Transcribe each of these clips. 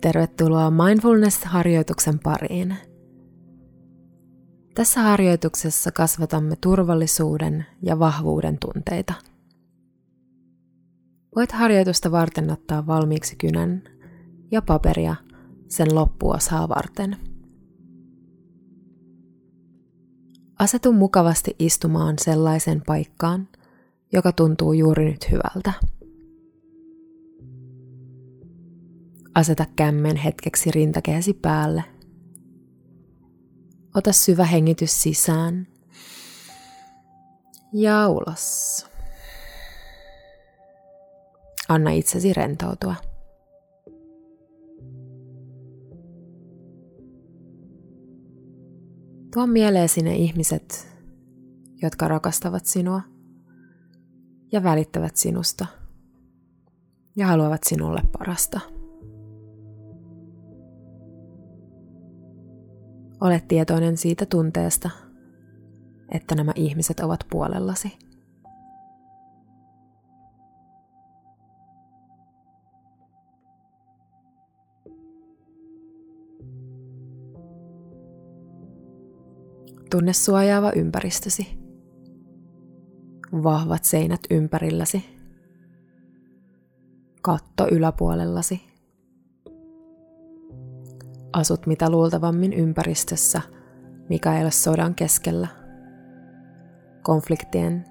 Tervetuloa Mindfulness-harjoituksen pariin. Tässä harjoituksessa kasvatamme turvallisuuden ja vahvuuden tunteita. Voit harjoitusta varten ottaa valmiiksi kynän ja paperia sen loppuosaa varten. Asetu mukavasti istumaan sellaisen paikkaan, joka tuntuu juuri nyt hyvältä. Aseta kämmen hetkeksi rintakehäsi päälle. Ota syvä hengitys sisään ja ulos. Anna itsesi rentoutua. Tuo mieleesi ne ihmiset, jotka rakastavat sinua ja välittävät sinusta ja haluavat sinulle parasta. Olet tietoinen siitä tunteesta, että nämä ihmiset ovat puolellasi. Tunne suojaava ympäristösi. Vahvat seinät ympärilläsi. Katto yläpuolellasi. Asut mitä luultavammin ympäristössä, mikä ei ole sodan keskellä, konfliktien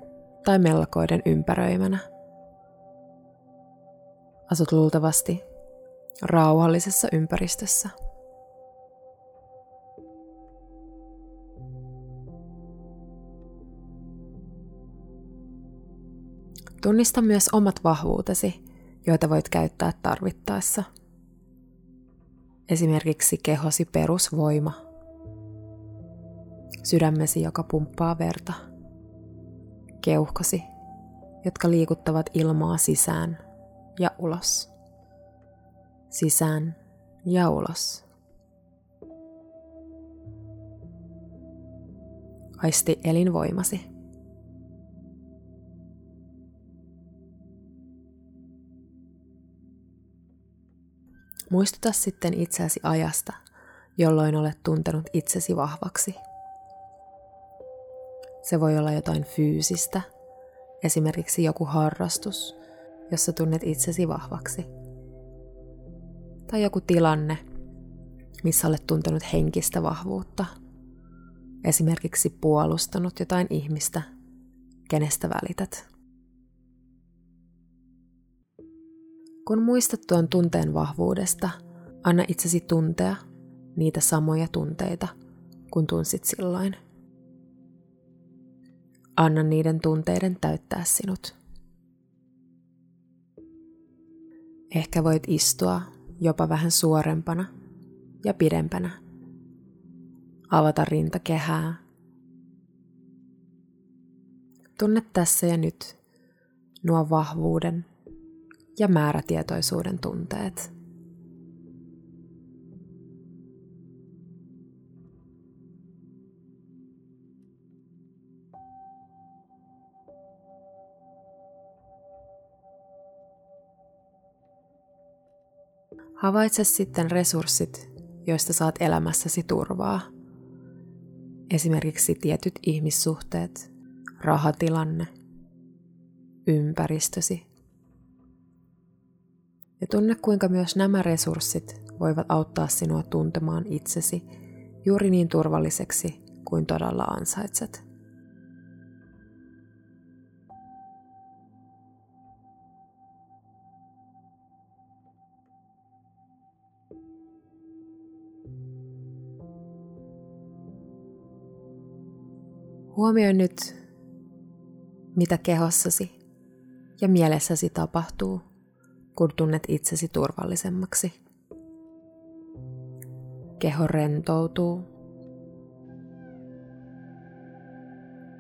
tai melkoiden ympäröimänä. Asut luultavasti rauhallisessa ympäristössä. Tunnista myös omat vahvuutesi, joita voit käyttää tarvittaessa. Esimerkiksi kehosi perusvoima, sydämesi, joka pumppaa verta, keuhkosi, jotka liikuttavat ilmaa sisään ja ulos, sisään ja ulos. Aisti elinvoimasi. Muistuta sitten itseäsi ajasta, jolloin olet tuntenut itsesi vahvaksi. Se voi olla jotain fyysistä, esimerkiksi joku harrastus, jossa tunnet itsesi vahvaksi. Tai joku tilanne, missä olet tuntenut henkistä vahvuutta, esimerkiksi puolustanut jotain ihmistä, kenestä välität. Kun muistat tuon tunteen vahvuudesta, anna itsesi tuntea niitä samoja tunteita, kun tunsit silloin. Anna niiden tunteiden täyttää sinut. Ehkä voit istua jopa vähän suorempana ja pidempänä. Avata rintakehää. Tunne tässä ja nyt nuo vahvuuden ja määrätietoisuuden tunteet. Havaitse sitten resurssit, joista saat elämässäsi turvaa. Esimerkiksi tietyt ihmissuhteet, rahatilanne, ympäristösi ja tunne kuinka myös nämä resurssit voivat auttaa sinua tuntemaan itsesi juuri niin turvalliseksi kuin todella ansaitset. Huomioi nyt, mitä kehossasi ja mielessäsi tapahtuu kun tunnet itsesi turvallisemmaksi. Keho rentoutuu.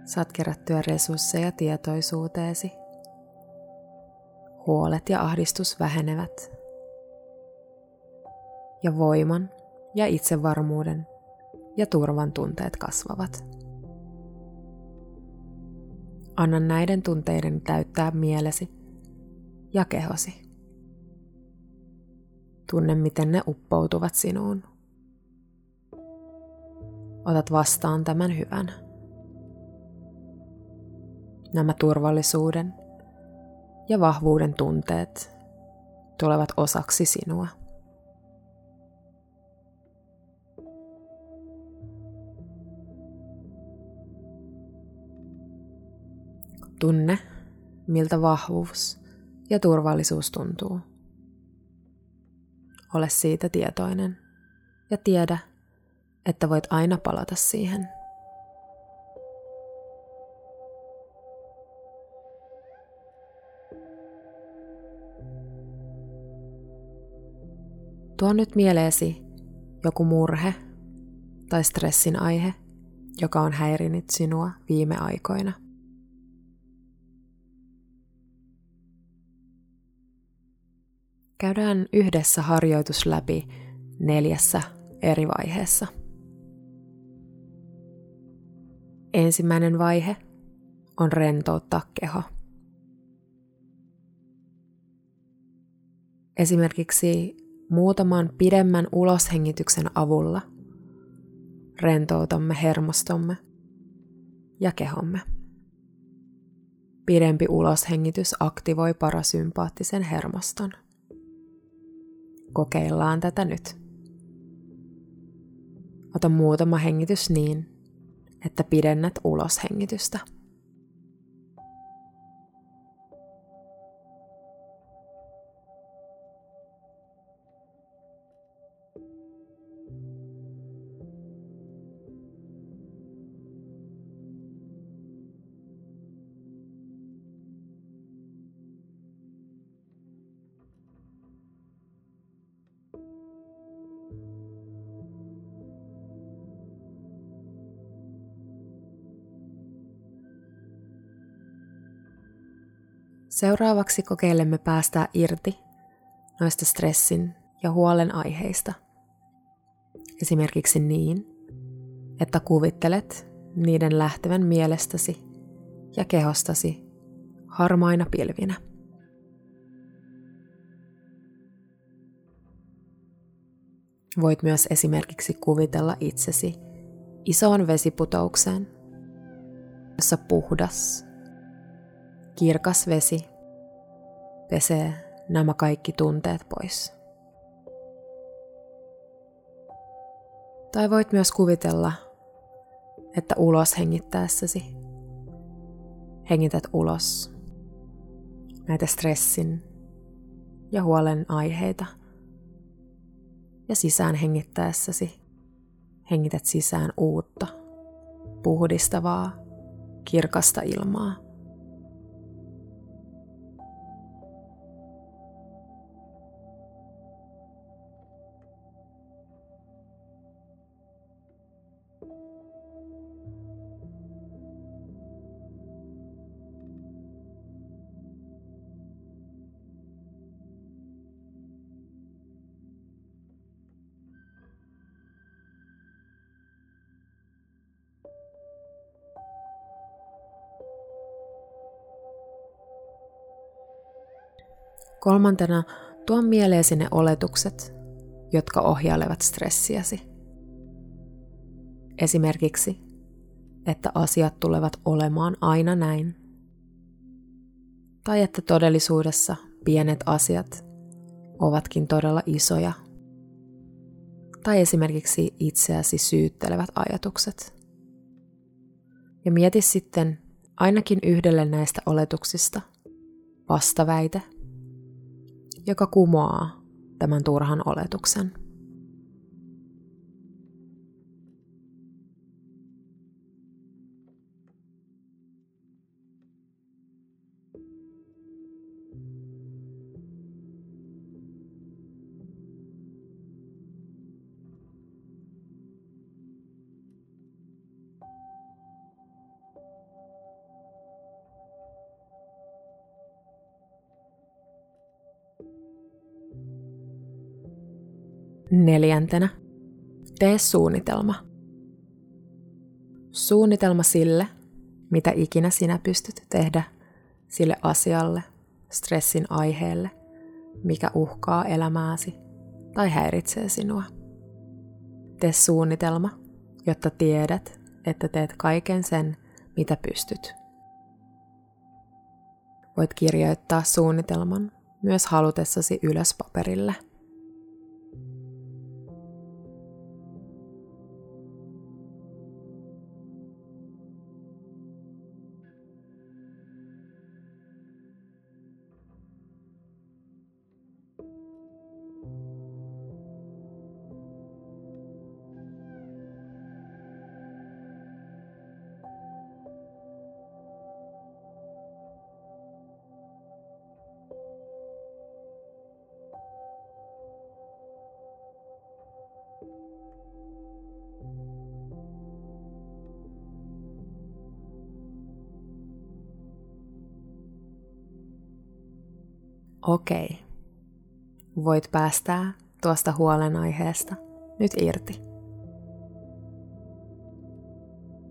Saat kerättyä resursseja tietoisuuteesi. Huolet ja ahdistus vähenevät. Ja voiman ja itsevarmuuden ja turvan tunteet kasvavat. Anna näiden tunteiden täyttää mielesi ja kehosi. Tunne, miten ne uppoutuvat sinuun. Otat vastaan tämän hyvän. Nämä turvallisuuden ja vahvuuden tunteet tulevat osaksi sinua. Tunne, miltä vahvuus ja turvallisuus tuntuu. Ole siitä tietoinen ja tiedä, että voit aina palata siihen. Tuo nyt mieleesi joku murhe tai stressin aihe, joka on häirinyt sinua viime aikoina. Käydään yhdessä harjoitus läpi neljässä eri vaiheessa. Ensimmäinen vaihe on rentouttaa keho. Esimerkiksi muutaman pidemmän uloshengityksen avulla rentoutamme hermostomme ja kehomme. Pidempi uloshengitys aktivoi parasympaattisen hermoston. Kokeillaan tätä nyt. Ota muutama hengitys niin, että pidennät uloshengitystä. Seuraavaksi kokeilemme päästää irti noista stressin ja huolen aiheista. Esimerkiksi niin, että kuvittelet niiden lähtevän mielestäsi ja kehostasi harmaina pilvinä. Voit myös esimerkiksi kuvitella itsesi isoon vesiputoukseen, jossa puhdas, kirkas vesi pesee nämä kaikki tunteet pois. Tai voit myös kuvitella, että ulos hengittäessäsi hengität ulos näitä stressin ja huolen aiheita. Ja sisään hengittäessäsi hengität sisään uutta, puhdistavaa, kirkasta ilmaa. Kolmantena tuo mieleesi ne oletukset, jotka ohjailevat stressiäsi. Esimerkiksi, että asiat tulevat olemaan aina näin. Tai että todellisuudessa pienet asiat ovatkin todella isoja. Tai esimerkiksi itseäsi syyttelevät ajatukset. Ja mieti sitten ainakin yhdelle näistä oletuksista vastaväite – joka kumoaa tämän turhan oletuksen. Neljäntenä. Tee suunnitelma. Suunnitelma sille, mitä ikinä sinä pystyt tehdä sille asialle, stressin aiheelle, mikä uhkaa elämääsi tai häiritsee sinua. Tee suunnitelma, jotta tiedät, että teet kaiken sen, mitä pystyt. Voit kirjoittaa suunnitelman myös halutessasi ylös paperille – Okei. Voit päästää tuosta huolenaiheesta nyt irti.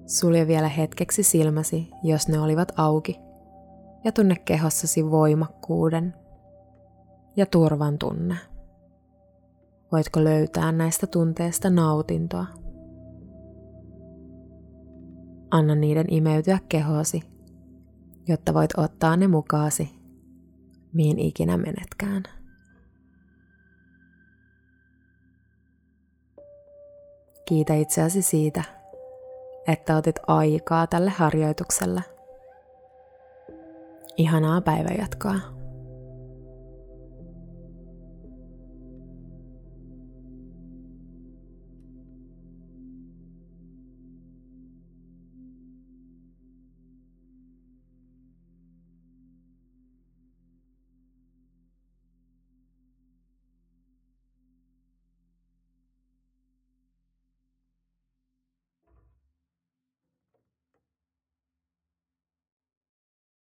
Sulje vielä hetkeksi silmäsi, jos ne olivat auki, ja tunne kehossasi voimakkuuden ja turvan tunne. Voitko löytää näistä tunteista nautintoa? Anna niiden imeytyä kehosi, jotta voit ottaa ne mukaasi mihin ikinä menetkään. Kiitä itseäsi siitä, että otit aikaa tälle harjoitukselle. Ihanaa päivänjatkoa.